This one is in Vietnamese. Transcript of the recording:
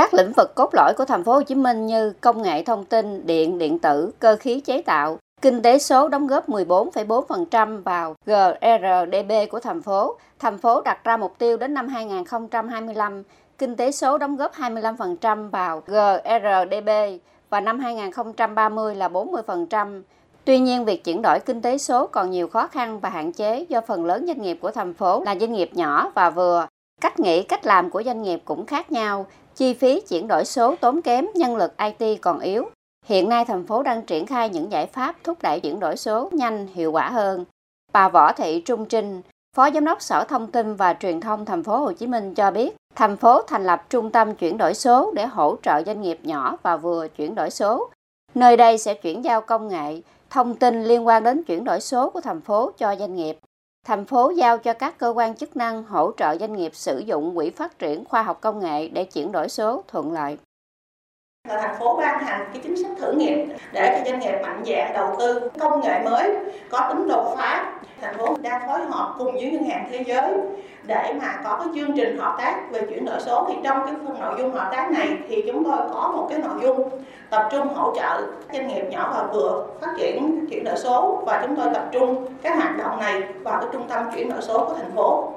Các lĩnh vực cốt lõi của thành phố Hồ Chí Minh như công nghệ thông tin, điện, điện tử, cơ khí chế tạo, kinh tế số đóng góp 14,4% vào GRDP của thành phố. Thành phố đặt ra mục tiêu đến năm 2025, kinh tế số đóng góp 25% vào GRDP và năm 2030 là 40%. Tuy nhiên, việc chuyển đổi kinh tế số còn nhiều khó khăn và hạn chế do phần lớn doanh nghiệp của thành phố là doanh nghiệp nhỏ và vừa. Cách nghĩ, cách làm của doanh nghiệp cũng khác nhau. Chi phí chuyển đổi số tốn kém, nhân lực IT còn yếu. Hiện nay thành phố đang triển khai những giải pháp thúc đẩy chuyển đổi số nhanh, hiệu quả hơn. Bà Võ Thị Trung Trinh, Phó Giám đốc Sở Thông tin và Truyền thông thành phố Hồ Chí Minh cho biết, thành phố thành lập trung tâm chuyển đổi số để hỗ trợ doanh nghiệp nhỏ và vừa chuyển đổi số. Nơi đây sẽ chuyển giao công nghệ, thông tin liên quan đến chuyển đổi số của thành phố cho doanh nghiệp. Thành phố giao cho các cơ quan chức năng hỗ trợ doanh nghiệp sử dụng quỹ phát triển khoa học công nghệ để chuyển đổi số thuận lợi. Là thành phố ban hành cái chính sách thử nghiệm để cho doanh nghiệp mạnh dạn đầu tư công nghệ mới, có tính đột phá đang phối hợp cùng với ngân hàng thế giới để mà có cái chương trình hợp tác về chuyển đổi số. Thì trong cái phần nội dung hợp tác này thì chúng tôi có một cái nội dung tập trung hỗ trợ doanh nghiệp nhỏ và vừa phát triển chuyển đổi số. Và chúng tôi tập trung các hoạt động này vào cái trung tâm chuyển đổi số của thành phố.